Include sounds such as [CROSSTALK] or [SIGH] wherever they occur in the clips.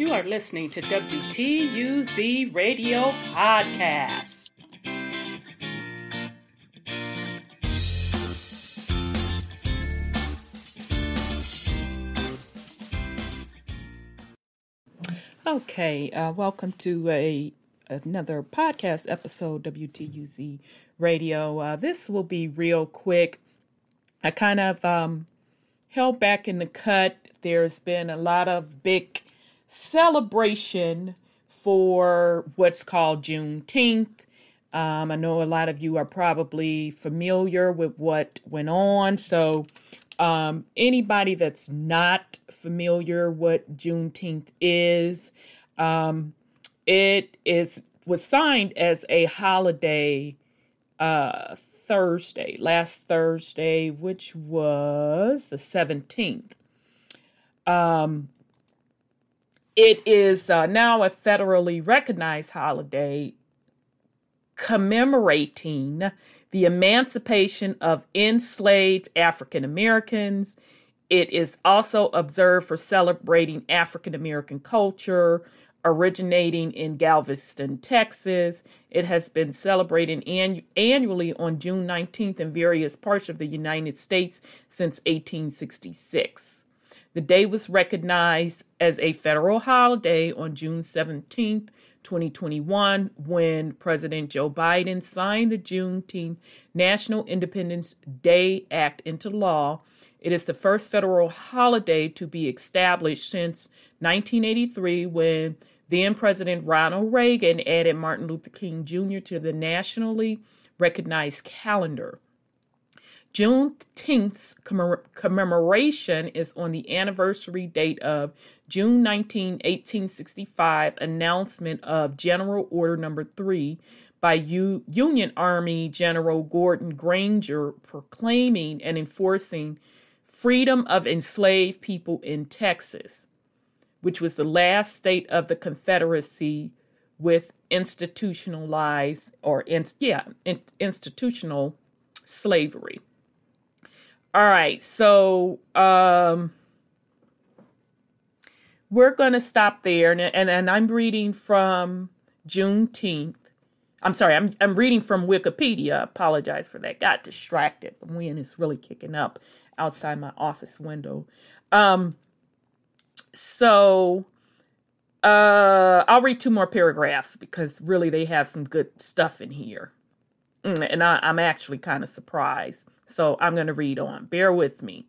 You are listening to WTUZ Radio Podcast. Okay, uh, welcome to a another podcast episode WTUZ Radio. Uh, this will be real quick. I kind of um, held back in the cut. There's been a lot of big celebration for what's called Juneteenth. Um, I know a lot of you are probably familiar with what went on. So, um, anybody that's not familiar what Juneteenth is, um, it is was signed as a holiday uh, Thursday, last Thursday, which was the 17th. Um, it is uh, now a federally recognized holiday commemorating the emancipation of enslaved African Americans. It is also observed for celebrating African American culture, originating in Galveston, Texas. It has been celebrated annu- annually on June 19th in various parts of the United States since 1866. The day was recognized as a federal holiday on June 17th, 2021, when President Joe Biden signed the Juneteenth National Independence Day Act into law. It is the first federal holiday to be established since 1983 when then President Ronald Reagan added Martin Luther King Jr. to the nationally recognized calendar. Juneteenth's commemoration is on the anniversary date of June 19, 1865, announcement of General Order Number 3 by U- Union Army General Gordon Granger proclaiming and enforcing freedom of enslaved people in Texas which was the last state of the Confederacy with institutionalized or in, yeah, in, institutional slavery. All right, so um, we're going to stop there, and, and and I'm reading from Juneteenth. I'm sorry, I'm I'm reading from Wikipedia. Apologize for that. Got distracted. The wind is really kicking up outside my office window. Um, so uh I'll read two more paragraphs because really they have some good stuff in here. Mm, and I, I'm actually kind of surprised. So I'm going to read on. Bear with me.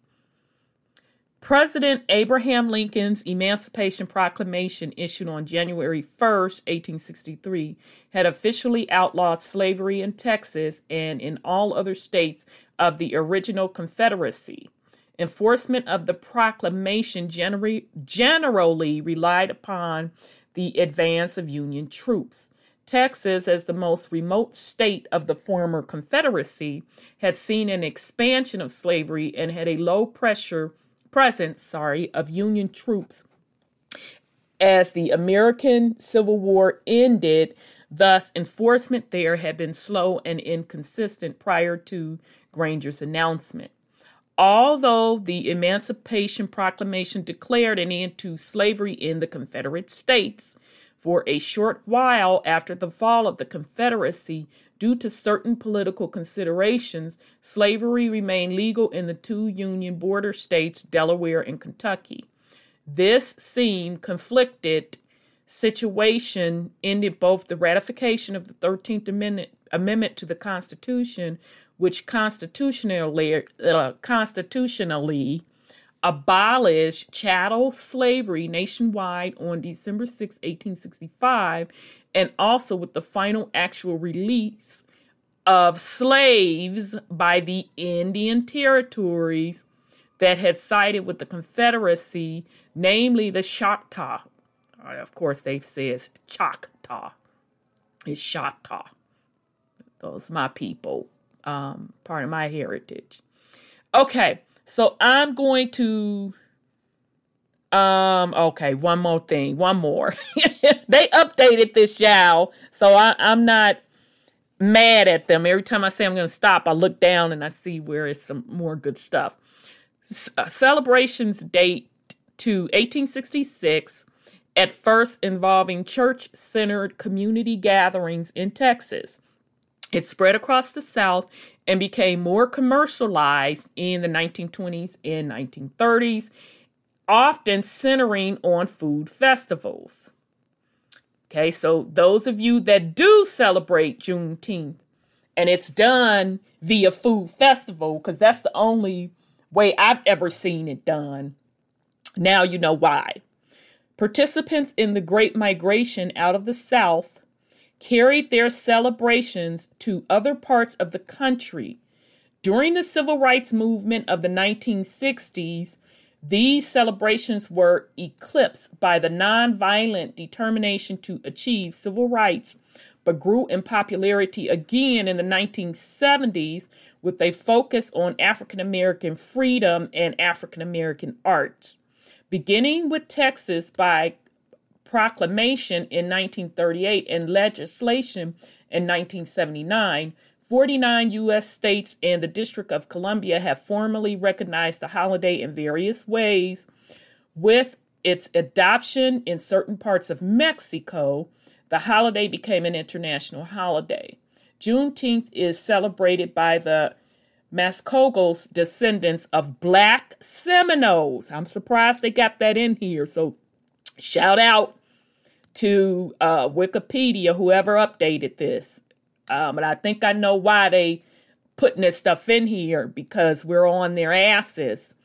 President Abraham Lincoln's Emancipation Proclamation, issued on January 1st, 1863, had officially outlawed slavery in Texas and in all other states of the original Confederacy. Enforcement of the proclamation generally relied upon the advance of Union troops. Texas, as the most remote state of the former Confederacy, had seen an expansion of slavery and had a low pressure presence, sorry, of Union troops as the American Civil War ended. Thus, enforcement there had been slow and inconsistent prior to Granger's announcement. Although the Emancipation Proclamation declared an end to slavery in the Confederate States, for a short while after the fall of the Confederacy, due to certain political considerations, slavery remained legal in the two Union border states, Delaware and Kentucky. This seemed conflicted situation ended both the ratification of the 13th Amendment, Amendment to the Constitution which constitutionally, uh, constitutionally abolished chattel slavery nationwide on December 6, 1865, and also with the final actual release of slaves by the Indian territories that had sided with the Confederacy, namely the Choctaw. Of course, they've said Choctaw. It's Choctaw. Those my people um, part of my heritage. Okay, so I'm going to um okay, one more thing, one more. [LAUGHS] they updated this y'all, so I, I'm not mad at them. Every time I say I'm going to stop, I look down and I see where is some more good stuff. Uh, celebrations date to 1866 at first involving church centered community gatherings in Texas. It spread across the South and became more commercialized in the 1920s and 1930s, often centering on food festivals. Okay, so those of you that do celebrate Juneteenth, and it's done via food festival, because that's the only way I've ever seen it done. Now you know why. Participants in the Great Migration out of the South carried their celebrations to other parts of the country. During the civil rights movement of the 1960s, these celebrations were eclipsed by the nonviolent determination to achieve civil rights, but grew in popularity again in the 1970s with a focus on African American freedom and African American arts. Beginning with Texas by proclamation in 1938 and legislation in 1979, 49 U.S. states and the District of Columbia have formally recognized the holiday in various ways. With its adoption in certain parts of Mexico, the holiday became an international holiday. Juneteenth is celebrated by the Mascogos descendants of black Seminoles. I'm surprised they got that in here. So shout out to uh, Wikipedia, whoever updated this. Um, and I think I know why they putting this stuff in here because we're on their asses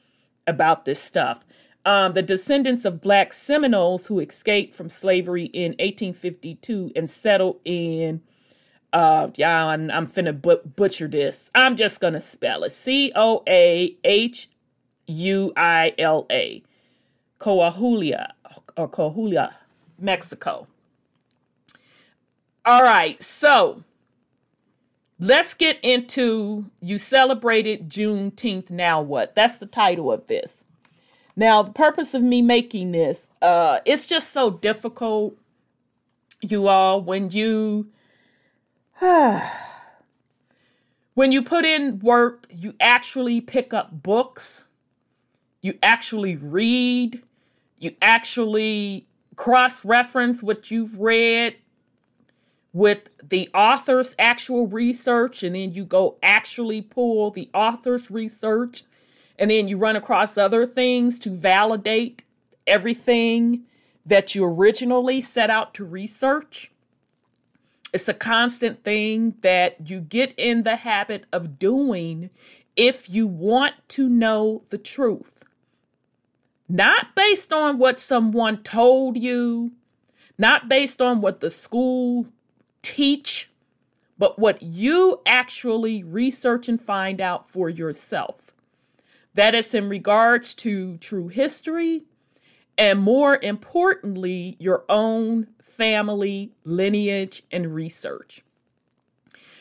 about this stuff. Um, the descendants of black Seminoles who escaped from slavery in 1852 and settled in, uh, yeah, I'm, I'm finna but- butcher this. I'm just gonna spell it C O A H U I L A, Coahuila or Coahuila. Mexico. All right, so let's get into you celebrated Juneteenth. Now what? That's the title of this. Now, the purpose of me making this, uh, it's just so difficult, you all, when you [SIGHS] when you put in work, you actually pick up books, you actually read, you actually cross reference what you've read with the author's actual research, and then you go actually pull the author's research, and then you run across other things to validate everything that you originally set out to research. It's a constant thing that you get in the habit of doing if you want to know the truth not based on what someone told you, not based on what the school teach, but what you actually research and find out for yourself. That is in regards to true history and more importantly, your own family lineage and research.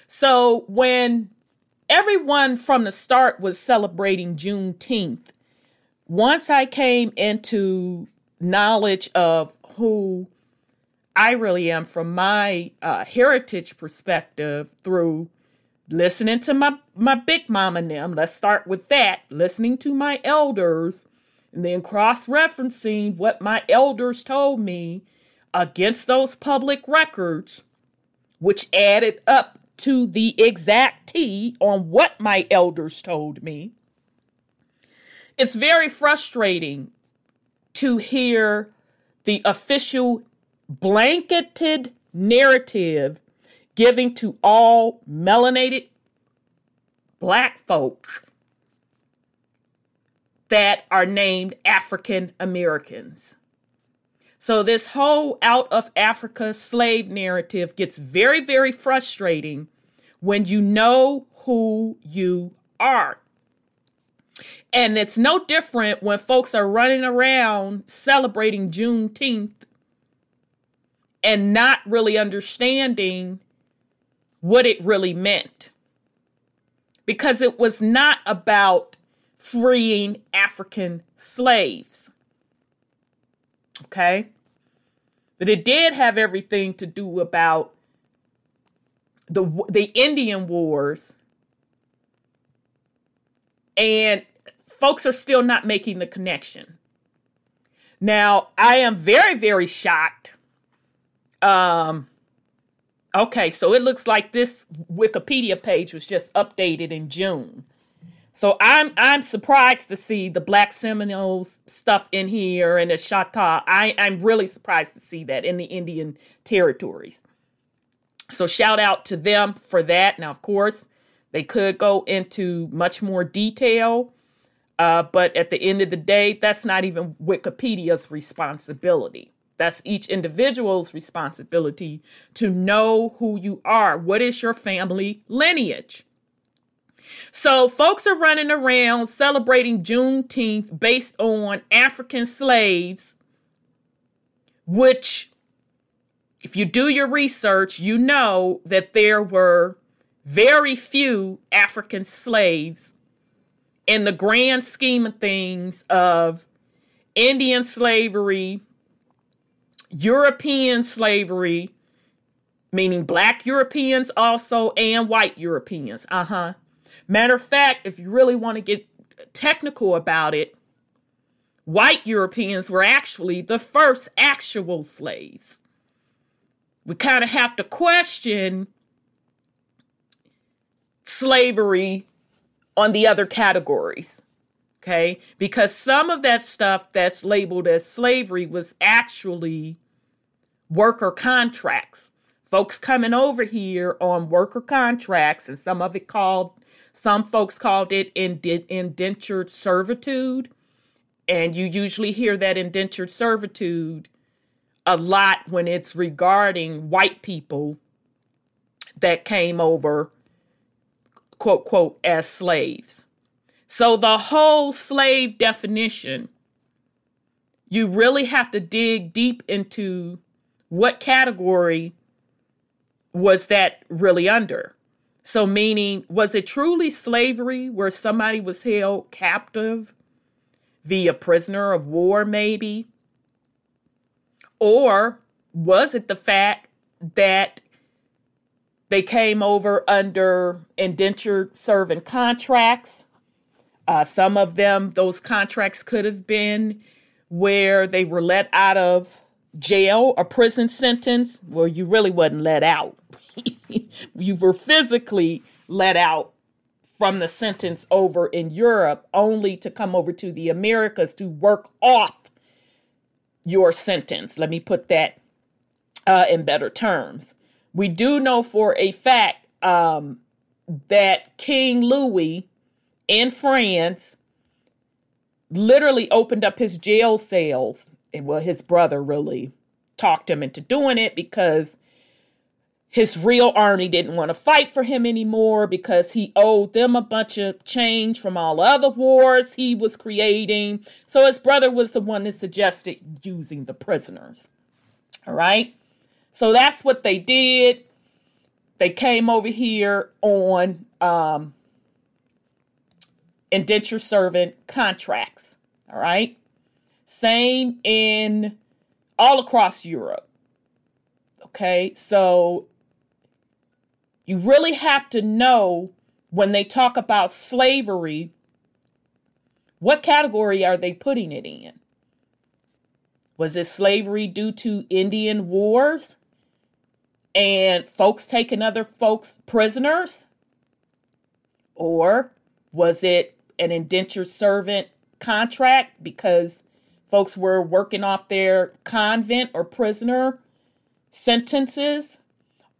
So when everyone from the start was celebrating Juneteenth, once I came into knowledge of who I really am from my uh, heritage perspective through listening to my, my big mom and them, let's start with that, listening to my elders, and then cross referencing what my elders told me against those public records, which added up to the exact T on what my elders told me it's very frustrating to hear the official blanketed narrative giving to all melanated black folk that are named African Americans. So, this whole out of Africa slave narrative gets very, very frustrating when you know who you are. And it's no different when folks are running around celebrating Juneteenth and not really understanding what it really meant. Because it was not about freeing African slaves. Okay? But it did have everything to do about the the Indian Wars and folks are still not making the connection. Now, I am very, very shocked. Um, okay, so it looks like this Wikipedia page was just updated in June. So I'm I'm surprised to see the Black Seminoles stuff in here and the Chata. I, I'm really surprised to see that in the Indian territories. So shout out to them for that. Now, of course, they could go into much more detail, uh, but at the end of the day, that's not even Wikipedia's responsibility. That's each individual's responsibility to know who you are. What is your family lineage? So, folks are running around celebrating Juneteenth based on African slaves, which, if you do your research, you know that there were very few African slaves in the grand scheme of things of Indian slavery, European slavery, meaning black Europeans also, and white Europeans. Uh huh. Matter of fact, if you really want to get technical about it, white Europeans were actually the first actual slaves. We kind of have to question slavery on the other categories. Okay? Because some of that stuff that's labeled as slavery was actually worker contracts. Folks coming over here on worker contracts, and some of it called some folks called it indentured servitude. And you usually hear that indentured servitude a lot when it's regarding white people that came over, quote, quote, as slaves. So the whole slave definition, you really have to dig deep into what category was that really under. So, meaning, was it truly slavery where somebody was held captive via prisoner of war, maybe? Or was it the fact that they came over under indentured servant contracts? Uh, some of them, those contracts could have been where they were let out of jail or prison sentence. Well, you really wasn't let out. [LAUGHS] you were physically let out from the sentence over in Europe only to come over to the Americas to work off your sentence. Let me put that uh, in better terms. We do know for a fact um, that King Louis in France literally opened up his jail cells. Well, his brother really talked him into doing it because his real army didn't want to fight for him anymore because he owed them a bunch of change from all other wars he was creating. So his brother was the one that suggested using the prisoners. All right. So that's what they did. They came over here on um, indenture servant contracts. All right. Same in all across Europe. Okay. So you really have to know when they talk about slavery, what category are they putting it in? Was it slavery due to Indian wars and folks taking other folks prisoners? Or was it an indentured servant contract because folks were working off their convent or prisoner sentences?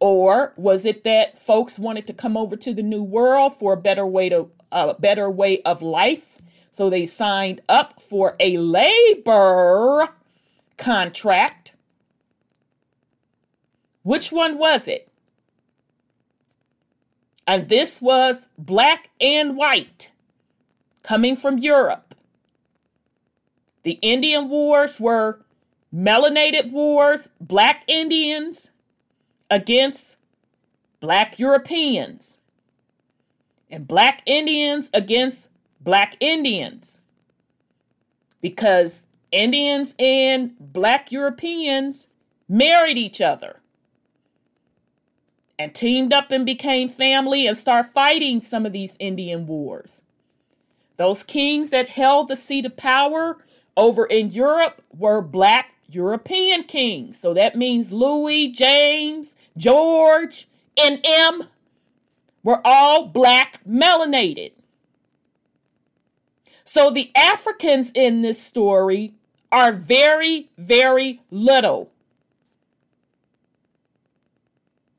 Or was it that folks wanted to come over to the new world for a better way to a better way of life? So they signed up for a labor contract. Which one was it? And this was black and white coming from Europe. The Indian Wars were melanated wars, black Indians against black Europeans and black Indians against black Indians because Indians and black Europeans married each other and teamed up and became family and start fighting some of these Indian wars. Those kings that held the seat of power over in Europe were black European kings. So that means Louis, James, George, and M were all black melanated. So the Africans in this story are very, very little.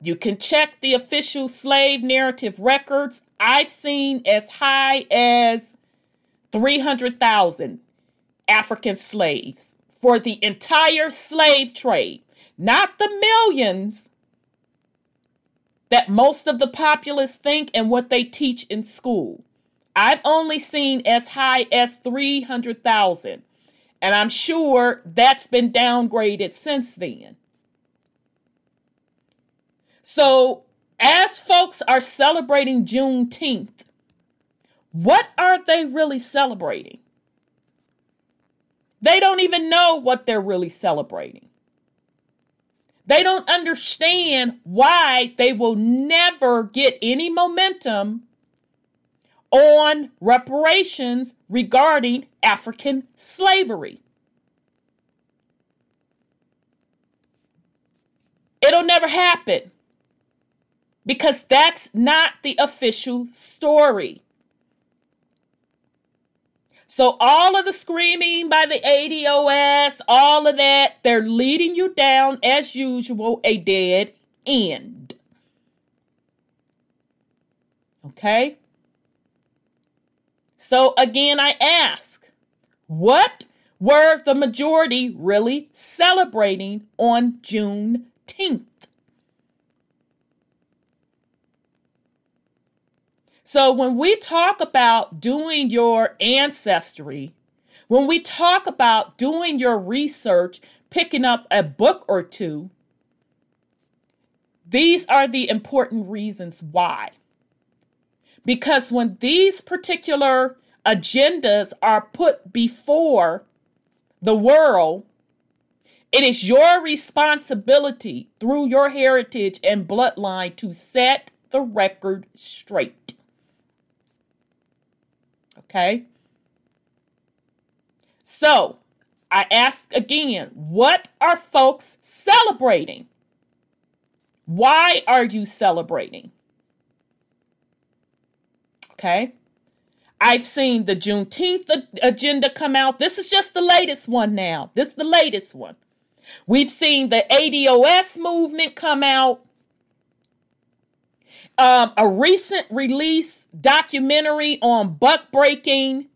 You can check the official slave narrative records. I've seen as high as 300,000 African slaves for the entire slave trade, not the millions that most of the populace think and what they teach in school. I've only seen as high as 300,000, and I'm sure that's been downgraded since then. So, as folks are celebrating Juneteenth, what are they really celebrating? They don't even know what they're really celebrating. They don't understand why they will never get any momentum on reparations regarding African slavery. It'll never happen because that's not the official story. So, all of the screaming by the ADOS, all of that, they're leading you down, as usual, a dead end. Okay? So, again, I ask, what were the majority really celebrating on Juneteenth? So when we talk about doing your ancestry, when we talk about doing your research, picking up a book or two, these are the important reasons why. Because when these particular agendas are put before the world, it is your responsibility through your heritage and bloodline to set the record straight. Okay. So I ask again, what are folks celebrating? Why are you celebrating? Okay. I've seen the Juneteenth agenda come out. This is just the latest one now. This is the latest one. We've seen the ADOS movement come out. Um, a recent release documentary on buck breaking.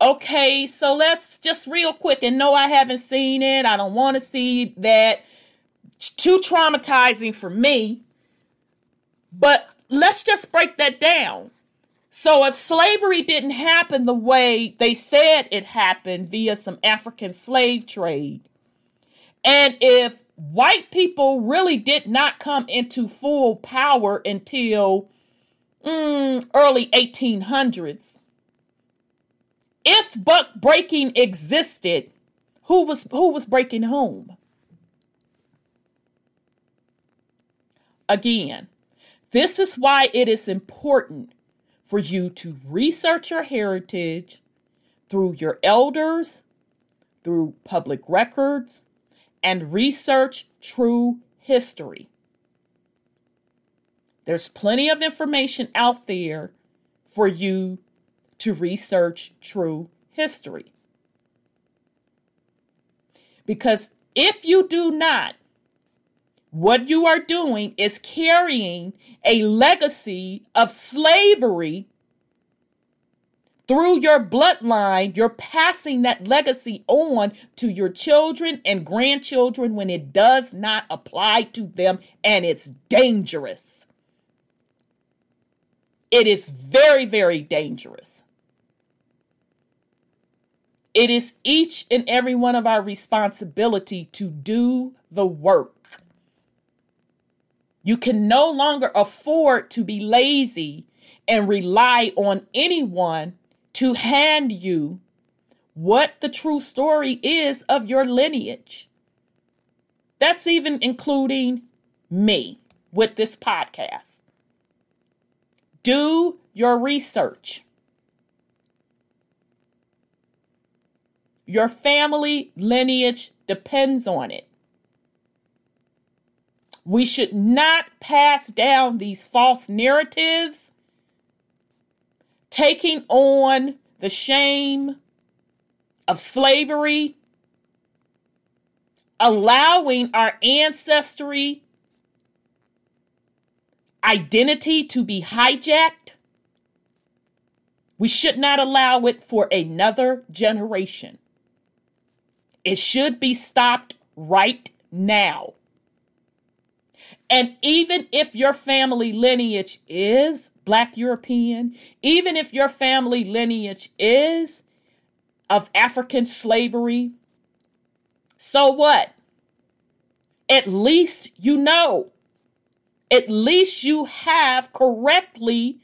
Okay, so let's just real quick and no, I haven't seen it. I don't want to see that. It's too traumatizing for me. But let's just break that down. So, if slavery didn't happen the way they said it happened via some African slave trade, and if white people really did not come into full power until mm, early 1800s. If buck breaking existed, who was who was breaking whom? Again, this is why it is important for you to research your heritage through your elders, through public records, and research true history. There's plenty of information out there for you to research true history. Because if you do not, what you are doing is carrying a legacy of slavery through your bloodline, you're passing that legacy on to your children and grandchildren when it does not apply to them, and it's dangerous. It is very, very dangerous. It is each and every one of our responsibility to do the work. You can no longer afford to be lazy and rely on anyone to hand you what the true story is of your lineage. That's even including me with this podcast. Do your research. your family lineage depends on it. We should not pass down these false narratives, taking on the shame of slavery, allowing our ancestry identity to be hijacked. We should not allow it for another generation. It should be stopped right now. And even if your family lineage is Black European, even if your family lineage is of African slavery, so what? At least you know. At least you have correctly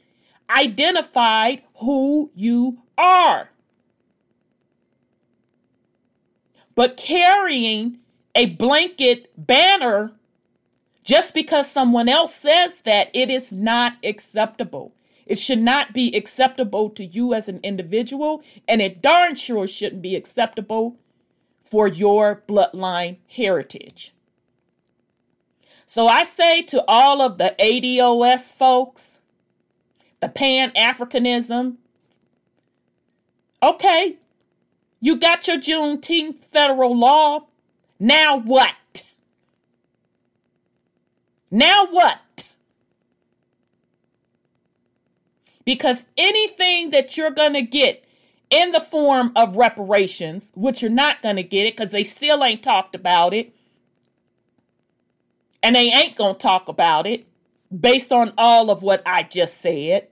identified who you are. But carrying a blanket banner just because someone else says that, it is not acceptable. It should not be acceptable to you as an individual, and it darn sure shouldn't be acceptable for your bloodline heritage. So I say to all of the ADOS folks, the Pan Africanism, okay, you got your Juneteenth federal law. Now what? Now what? Because anything that you're going to get in the form of reparations, which you're not going to get it because they still ain't talked about it, and they ain't going to talk about it based on all of what I just said.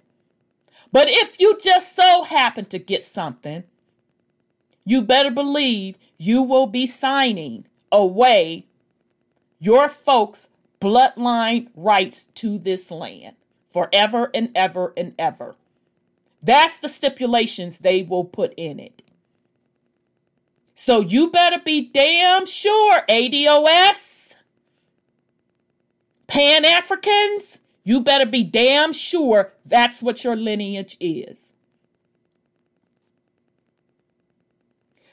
But if you just so happen to get something, you better believe you will be signing away your folks' bloodline rights to this land forever and ever and ever. That's the stipulations they will put in it. So you better be damn sure, ADOS, Pan Africans, you better be damn sure that's what your lineage is.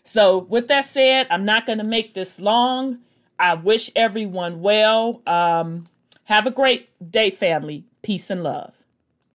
So, with that said, I'm not going to make this long. I wish everyone well. Um, have a great day, family. Peace and love.